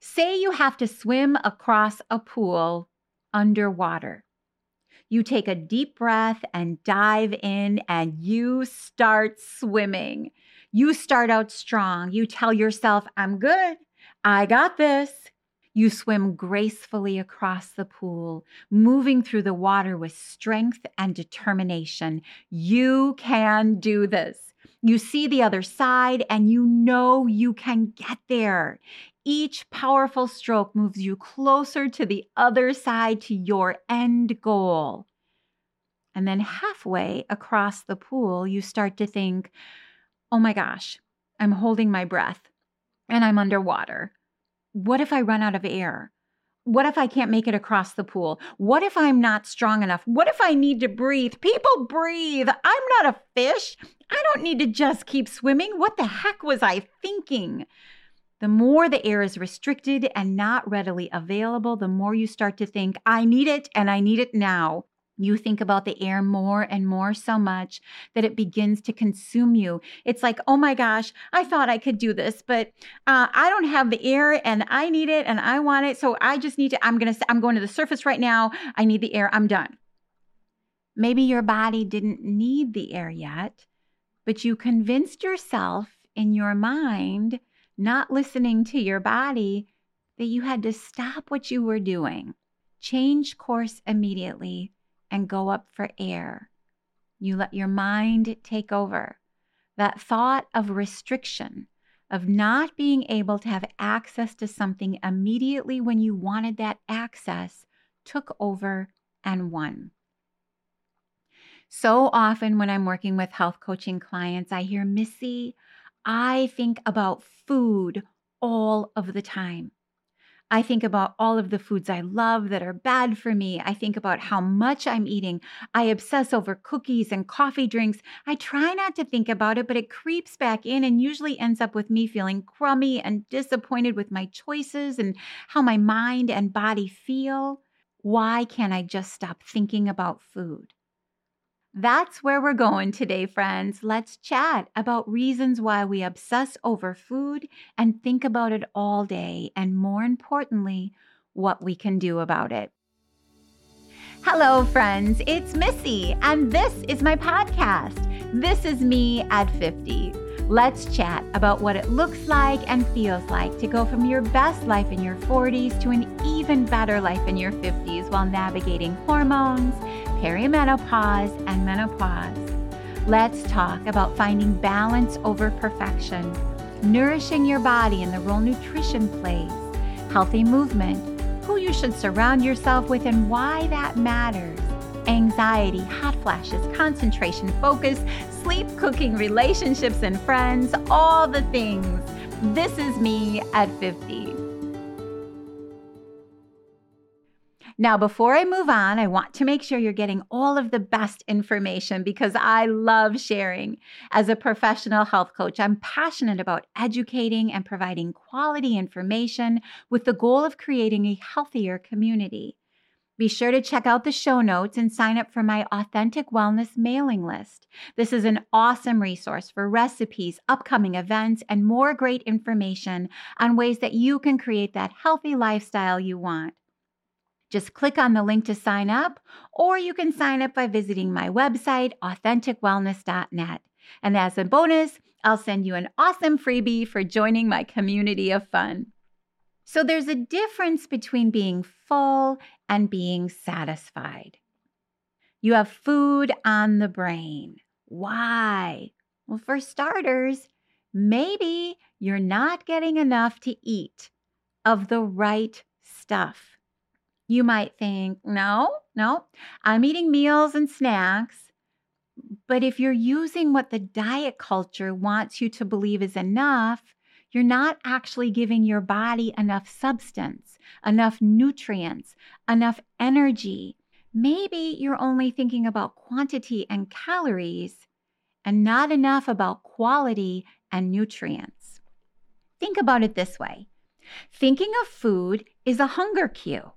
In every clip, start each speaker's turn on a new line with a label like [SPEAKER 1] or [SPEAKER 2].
[SPEAKER 1] Say you have to swim across a pool underwater. You take a deep breath and dive in, and you start swimming. You start out strong. You tell yourself, I'm good. I got this. You swim gracefully across the pool, moving through the water with strength and determination. You can do this. You see the other side and you know you can get there. Each powerful stroke moves you closer to the other side to your end goal. And then halfway across the pool, you start to think, oh my gosh, I'm holding my breath and I'm underwater. What if I run out of air? What if I can't make it across the pool? What if I'm not strong enough? What if I need to breathe? People breathe. I'm not a fish. I don't need to just keep swimming. What the heck was I thinking? The more the air is restricted and not readily available, the more you start to think, I need it and I need it now. You think about the air more and more so much that it begins to consume you. It's like, oh my gosh, I thought I could do this, but uh, I don't have the air and I need it and I want it. So I just need to, I'm going to, I'm going to the surface right now. I need the air. I'm done. Maybe your body didn't need the air yet, but you convinced yourself in your mind, not listening to your body, that you had to stop what you were doing, change course immediately and go up for air. You let your mind take over. That thought of restriction, of not being able to have access to something immediately when you wanted that access, took over and won. So often, when I'm working with health coaching clients, I hear, Missy, I think about food all of the time. I think about all of the foods I love that are bad for me. I think about how much I'm eating. I obsess over cookies and coffee drinks. I try not to think about it, but it creeps back in and usually ends up with me feeling crummy and disappointed with my choices and how my mind and body feel. Why can't I just stop thinking about food? That's where we're going today, friends. Let's chat about reasons why we obsess over food and think about it all day, and more importantly, what we can do about it. Hello, friends. It's Missy, and this is my podcast. This is me at 50. Let's chat about what it looks like and feels like to go from your best life in your 40s to an even better life in your 50s while navigating hormones perimenopause, and menopause. Let's talk about finding balance over perfection, nourishing your body in the role nutrition plays, healthy movement, who you should surround yourself with, and why that matters. Anxiety, hot flashes, concentration, focus, sleep, cooking, relationships, and friends, all the things. This is me at 50. Now, before I move on, I want to make sure you're getting all of the best information because I love sharing. As a professional health coach, I'm passionate about educating and providing quality information with the goal of creating a healthier community. Be sure to check out the show notes and sign up for my Authentic Wellness mailing list. This is an awesome resource for recipes, upcoming events, and more great information on ways that you can create that healthy lifestyle you want. Just click on the link to sign up, or you can sign up by visiting my website, authenticwellness.net. And as a bonus, I'll send you an awesome freebie for joining my community of fun. So there's a difference between being full and being satisfied. You have food on the brain. Why? Well, for starters, maybe you're not getting enough to eat of the right stuff. You might think, no, no, I'm eating meals and snacks. But if you're using what the diet culture wants you to believe is enough, you're not actually giving your body enough substance, enough nutrients, enough energy. Maybe you're only thinking about quantity and calories and not enough about quality and nutrients. Think about it this way thinking of food is a hunger cue.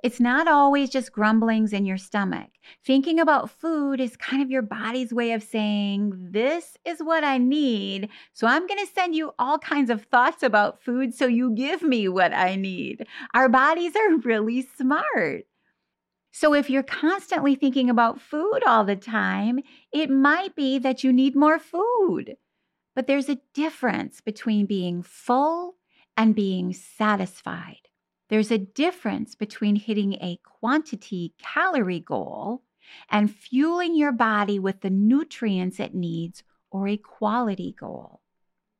[SPEAKER 1] It's not always just grumblings in your stomach. Thinking about food is kind of your body's way of saying, This is what I need. So I'm going to send you all kinds of thoughts about food so you give me what I need. Our bodies are really smart. So if you're constantly thinking about food all the time, it might be that you need more food. But there's a difference between being full and being satisfied. There's a difference between hitting a quantity calorie goal and fueling your body with the nutrients it needs or a quality goal.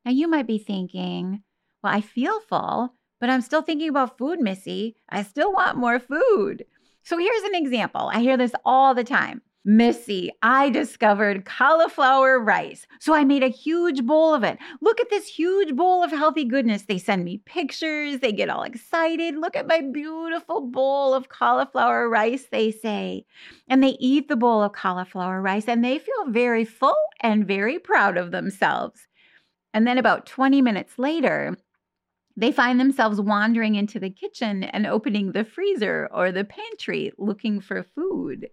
[SPEAKER 1] Now, you might be thinking, well, I feel full, but I'm still thinking about food, Missy. I still want more food. So here's an example. I hear this all the time. Missy, I discovered cauliflower rice. So I made a huge bowl of it. Look at this huge bowl of healthy goodness. They send me pictures. They get all excited. Look at my beautiful bowl of cauliflower rice, they say. And they eat the bowl of cauliflower rice and they feel very full and very proud of themselves. And then about 20 minutes later, they find themselves wandering into the kitchen and opening the freezer or the pantry looking for food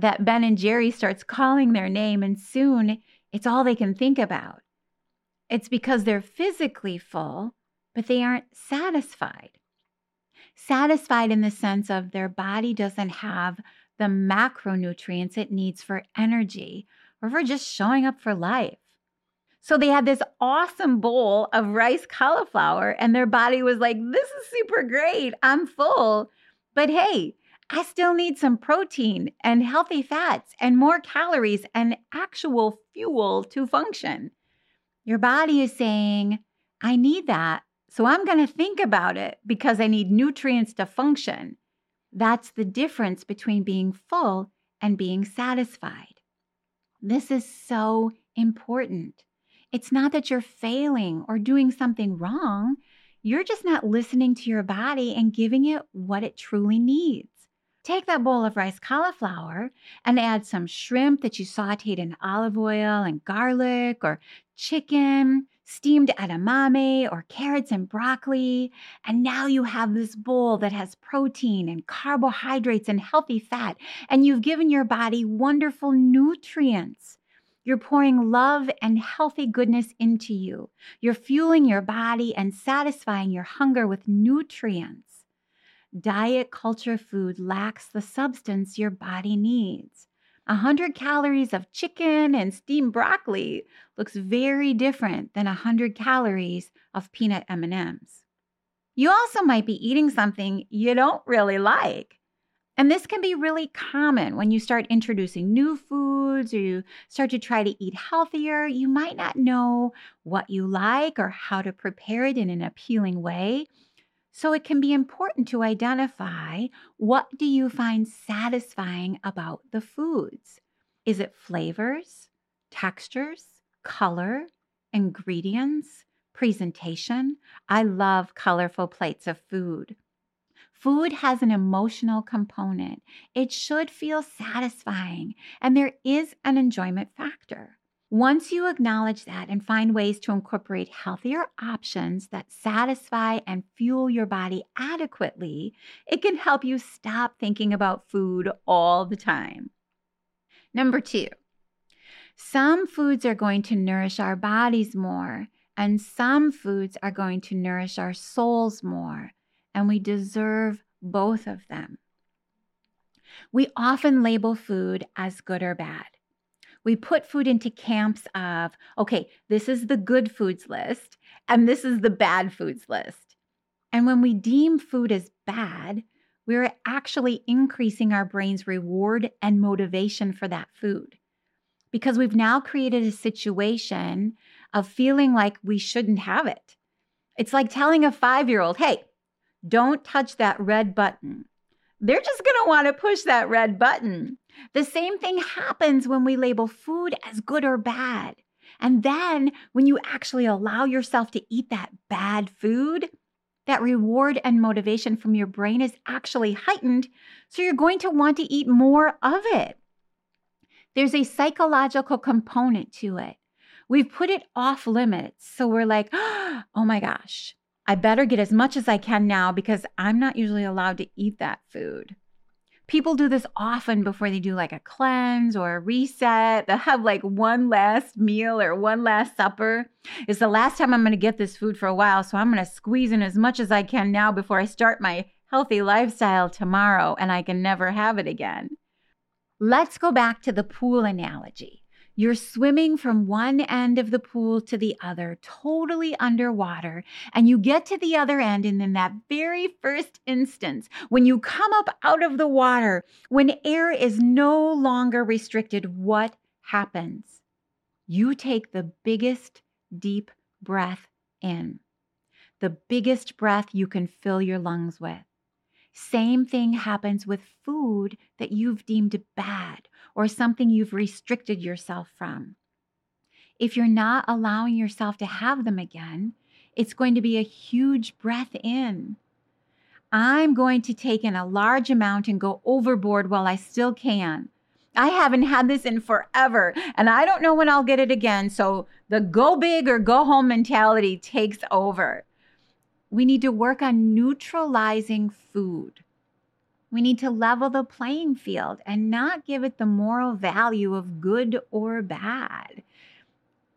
[SPEAKER 1] that Ben and Jerry starts calling their name, and soon it's all they can think about. It's because they're physically full, but they aren't satisfied. Satisfied in the sense of their body doesn't have the macronutrients it needs for energy or for just showing up for life. So they had this awesome bowl of rice cauliflower, and their body was like, This is super great. I'm full. But hey, I still need some protein and healthy fats and more calories and actual fuel to function. Your body is saying, I need that. So I'm going to think about it because I need nutrients to function. That's the difference between being full and being satisfied. This is so important. It's not that you're failing or doing something wrong. You're just not listening to your body and giving it what it truly needs. Take that bowl of rice cauliflower and add some shrimp that you sauteed in olive oil and garlic, or chicken, steamed edamame, or carrots and broccoli. And now you have this bowl that has protein and carbohydrates and healthy fat, and you've given your body wonderful nutrients. You're pouring love and healthy goodness into you. You're fueling your body and satisfying your hunger with nutrients diet culture food lacks the substance your body needs. 100 calories of chicken and steamed broccoli looks very different than 100 calories of peanut M&Ms. You also might be eating something you don't really like. And this can be really common when you start introducing new foods or you start to try to eat healthier. You might not know what you like or how to prepare it in an appealing way. So it can be important to identify what do you find satisfying about the foods? Is it flavors, textures, color, ingredients, presentation? I love colorful plates of food. Food has an emotional component. It should feel satisfying, and there is an enjoyment factor. Once you acknowledge that and find ways to incorporate healthier options that satisfy and fuel your body adequately, it can help you stop thinking about food all the time. Number two, some foods are going to nourish our bodies more, and some foods are going to nourish our souls more, and we deserve both of them. We often label food as good or bad we put food into camps of, okay, this is the good foods list and this is the bad foods list. And when we deem food as bad, we're actually increasing our brain's reward and motivation for that food because we've now created a situation of feeling like we shouldn't have it. It's like telling a five year old, hey, don't touch that red button. They're just going to want to push that red button. The same thing happens when we label food as good or bad. And then when you actually allow yourself to eat that bad food, that reward and motivation from your brain is actually heightened. So you're going to want to eat more of it. There's a psychological component to it. We've put it off limits. So we're like, oh my gosh, I better get as much as I can now because I'm not usually allowed to eat that food. People do this often before they do like a cleanse or a reset. They'll have like one last meal or one last supper. It's the last time I'm going to get this food for a while, so I'm going to squeeze in as much as I can now before I start my healthy lifestyle tomorrow and I can never have it again. Let's go back to the pool analogy. You're swimming from one end of the pool to the other, totally underwater, and you get to the other end. And in that very first instance, when you come up out of the water, when air is no longer restricted, what happens? You take the biggest deep breath in, the biggest breath you can fill your lungs with. Same thing happens with food that you've deemed bad or something you've restricted yourself from. If you're not allowing yourself to have them again, it's going to be a huge breath in. I'm going to take in a large amount and go overboard while I still can. I haven't had this in forever and I don't know when I'll get it again. So the go big or go home mentality takes over. We need to work on neutralizing food. We need to level the playing field and not give it the moral value of good or bad.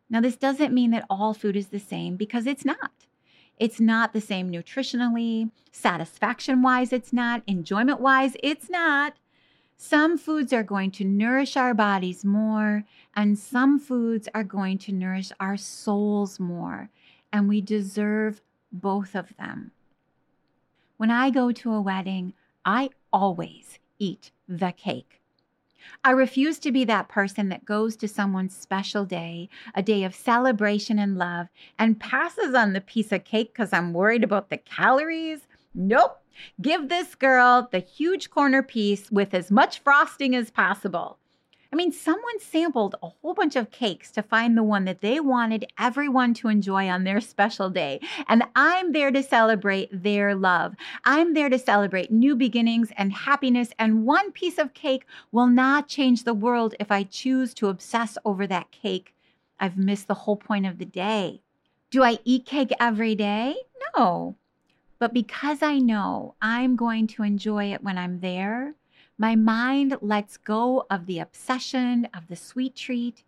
[SPEAKER 1] Now, this doesn't mean that all food is the same because it's not. It's not the same nutritionally, satisfaction wise, it's not, enjoyment wise, it's not. Some foods are going to nourish our bodies more, and some foods are going to nourish our souls more. And we deserve both of them. When I go to a wedding, I always eat the cake. I refuse to be that person that goes to someone's special day, a day of celebration and love, and passes on the piece of cake because I'm worried about the calories. Nope. Give this girl the huge corner piece with as much frosting as possible. I mean, someone sampled a whole bunch of cakes to find the one that they wanted everyone to enjoy on their special day. And I'm there to celebrate their love. I'm there to celebrate new beginnings and happiness. And one piece of cake will not change the world if I choose to obsess over that cake. I've missed the whole point of the day. Do I eat cake every day? No. But because I know I'm going to enjoy it when I'm there, my mind lets go of the obsession of the sweet treat,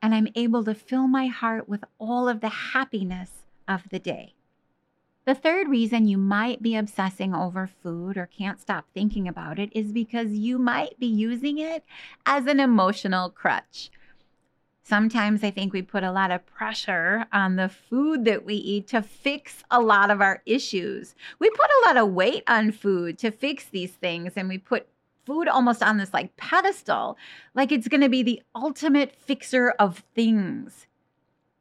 [SPEAKER 1] and I'm able to fill my heart with all of the happiness of the day. The third reason you might be obsessing over food or can't stop thinking about it is because you might be using it as an emotional crutch. Sometimes I think we put a lot of pressure on the food that we eat to fix a lot of our issues. We put a lot of weight on food to fix these things, and we put food almost on this like pedestal, like it's going to be the ultimate fixer of things.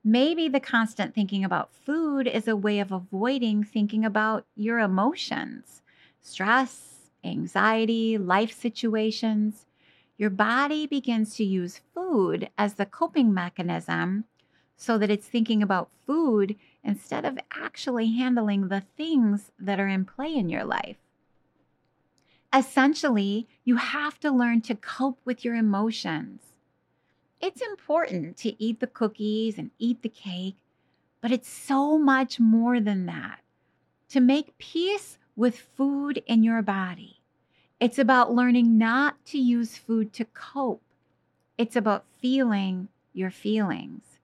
[SPEAKER 1] Maybe the constant thinking about food is a way of avoiding thinking about your emotions, stress, anxiety, life situations. Your body begins to use food as the coping mechanism so that it's thinking about food instead of actually handling the things that are in play in your life. Essentially, you have to learn to cope with your emotions. It's important to eat the cookies and eat the cake, but it's so much more than that. To make peace with food in your body, it's about learning not to use food to cope. It's about feeling your feelings.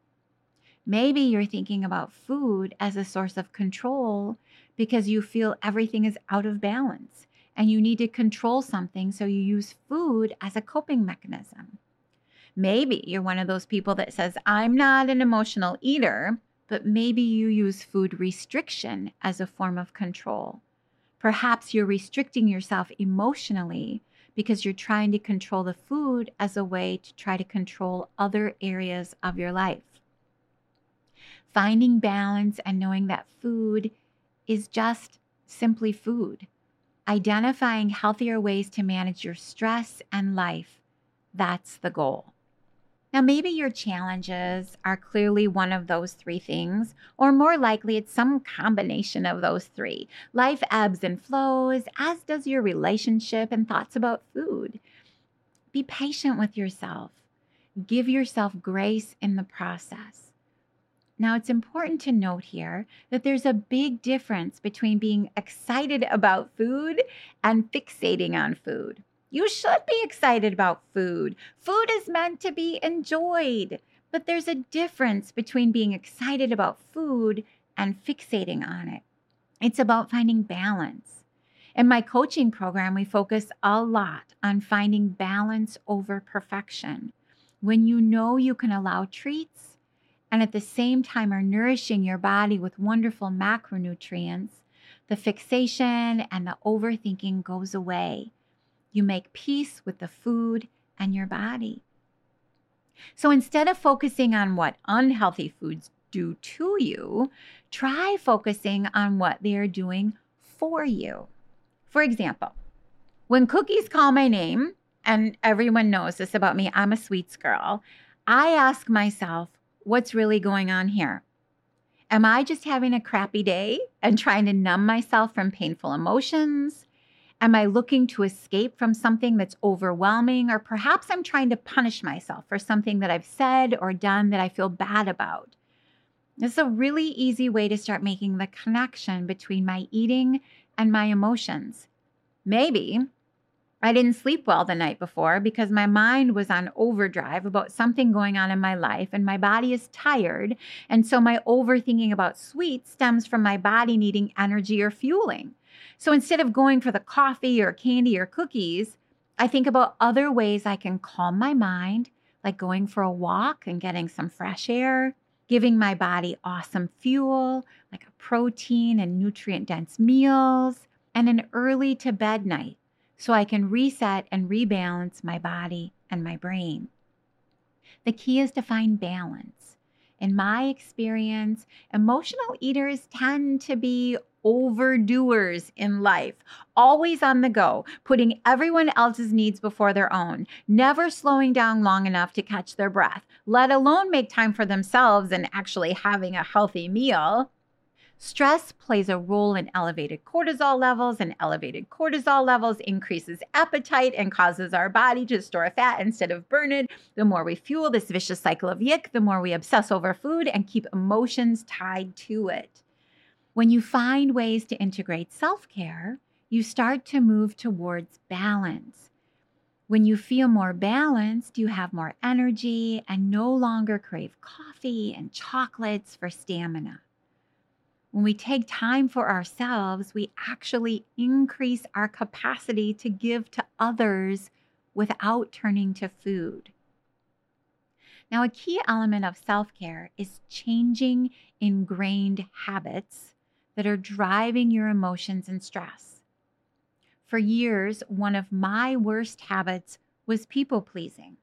[SPEAKER 1] Maybe you're thinking about food as a source of control because you feel everything is out of balance and you need to control something, so you use food as a coping mechanism. Maybe you're one of those people that says, I'm not an emotional eater, but maybe you use food restriction as a form of control. Perhaps you're restricting yourself emotionally because you're trying to control the food as a way to try to control other areas of your life. Finding balance and knowing that food is just simply food identifying healthier ways to manage your stress and life. That's the goal. Now, maybe your challenges are clearly one of those three things, or more likely, it's some combination of those three. Life ebbs and flows, as does your relationship and thoughts about food. Be patient with yourself, give yourself grace in the process. Now, it's important to note here that there's a big difference between being excited about food and fixating on food. You should be excited about food. Food is meant to be enjoyed. But there's a difference between being excited about food and fixating on it. It's about finding balance. In my coaching program, we focus a lot on finding balance over perfection. When you know you can allow treats and at the same time are nourishing your body with wonderful macronutrients, the fixation and the overthinking goes away. You make peace with the food and your body. So instead of focusing on what unhealthy foods do to you, try focusing on what they are doing for you. For example, when cookies call my name, and everyone knows this about me, I'm a sweets girl, I ask myself, what's really going on here? Am I just having a crappy day and trying to numb myself from painful emotions? Am I looking to escape from something that's overwhelming? Or perhaps I'm trying to punish myself for something that I've said or done that I feel bad about. This is a really easy way to start making the connection between my eating and my emotions. Maybe I didn't sleep well the night before because my mind was on overdrive about something going on in my life and my body is tired. And so my overthinking about sweets stems from my body needing energy or fueling. So instead of going for the coffee or candy or cookies, I think about other ways I can calm my mind, like going for a walk and getting some fresh air, giving my body awesome fuel, like a protein and nutrient dense meals, and an early to bed night so I can reset and rebalance my body and my brain. The key is to find balance. In my experience, emotional eaters tend to be overdoers in life, always on the go, putting everyone else's needs before their own, never slowing down long enough to catch their breath, let alone make time for themselves and actually having a healthy meal. Stress plays a role in elevated cortisol levels, and elevated cortisol levels increases appetite and causes our body to store fat instead of burn it. The more we fuel this vicious cycle of yick, the more we obsess over food and keep emotions tied to it. When you find ways to integrate self care, you start to move towards balance. When you feel more balanced, you have more energy and no longer crave coffee and chocolates for stamina. When we take time for ourselves, we actually increase our capacity to give to others without turning to food. Now, a key element of self care is changing ingrained habits that are driving your emotions and stress. For years, one of my worst habits was people pleasing.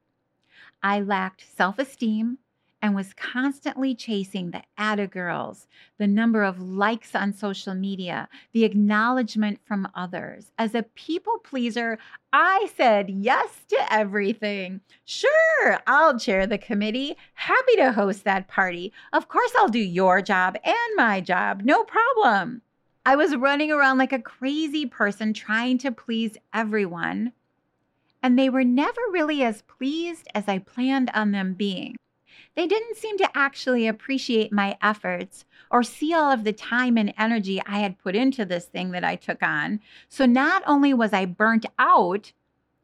[SPEAKER 1] I lacked self esteem and was constantly chasing the atta girls, the number of likes on social media, the acknowledgement from others. As a people pleaser, I said yes to everything. Sure, I'll chair the committee. Happy to host that party. Of course, I'll do your job and my job. No problem. I was running around like a crazy person trying to please everyone. And they were never really as pleased as I planned on them being they didn't seem to actually appreciate my efforts or see all of the time and energy I had put into this thing that I took on. So not only was I burnt out,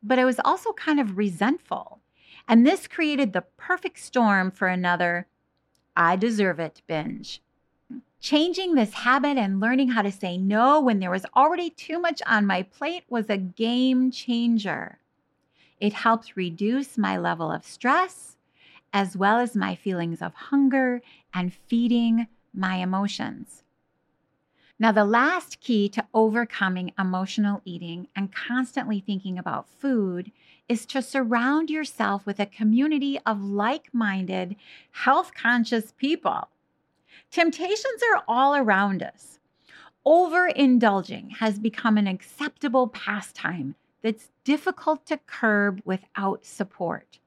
[SPEAKER 1] but I was also kind of resentful. And this created the perfect storm for another I deserve it binge. Changing this habit and learning how to say no when there was already too much on my plate was a game changer. It helped reduce my level of stress as well as my feelings of hunger and feeding my emotions. Now, the last key to overcoming emotional eating and constantly thinking about food is to surround yourself with a community of like minded, health conscious people. Temptations are all around us. Overindulging has become an acceptable pastime that's difficult to curb without support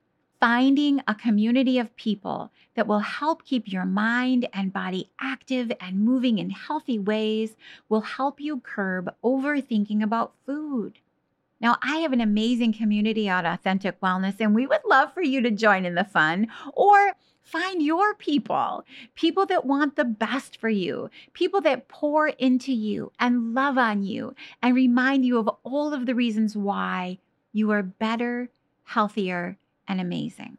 [SPEAKER 1] finding a community of people that will help keep your mind and body active and moving in healthy ways will help you curb overthinking about food. Now, I have an amazing community at Authentic Wellness, and we would love for you to join in the fun or Find your people, people that want the best for you, people that pour into you and love on you and remind you of all of the reasons why you are better, healthier, and amazing.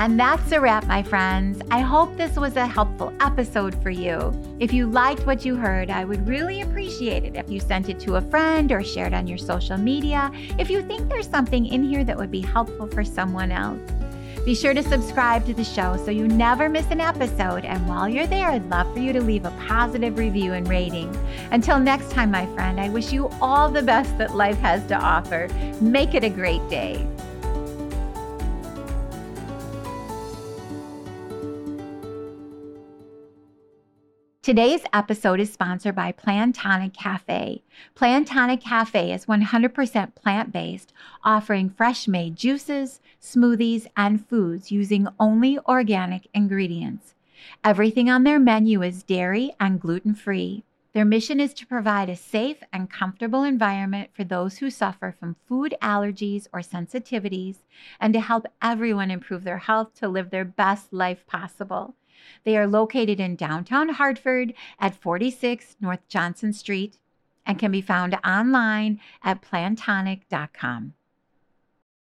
[SPEAKER 1] And that's a wrap, my friends. I hope this was a helpful episode for you. If you liked what you heard, I would really appreciate it if you sent it to a friend or shared on your social media if you think there's something in here that would be helpful for someone else. Be sure to subscribe to the show so you never miss an episode. And while you're there, I'd love for you to leave a positive review and rating. Until next time, my friend, I wish you all the best that life has to offer. Make it a great day. Today's episode is sponsored by Plantonic Cafe. Plantonic Cafe is 100% plant based, offering fresh made juices, smoothies, and foods using only organic ingredients. Everything on their menu is dairy and gluten free. Their mission is to provide a safe and comfortable environment for those who suffer from food allergies or sensitivities and to help everyone improve their health to live their best life possible. They are located in downtown Hartford at 46 North Johnson Street and can be found online at plantonic.com.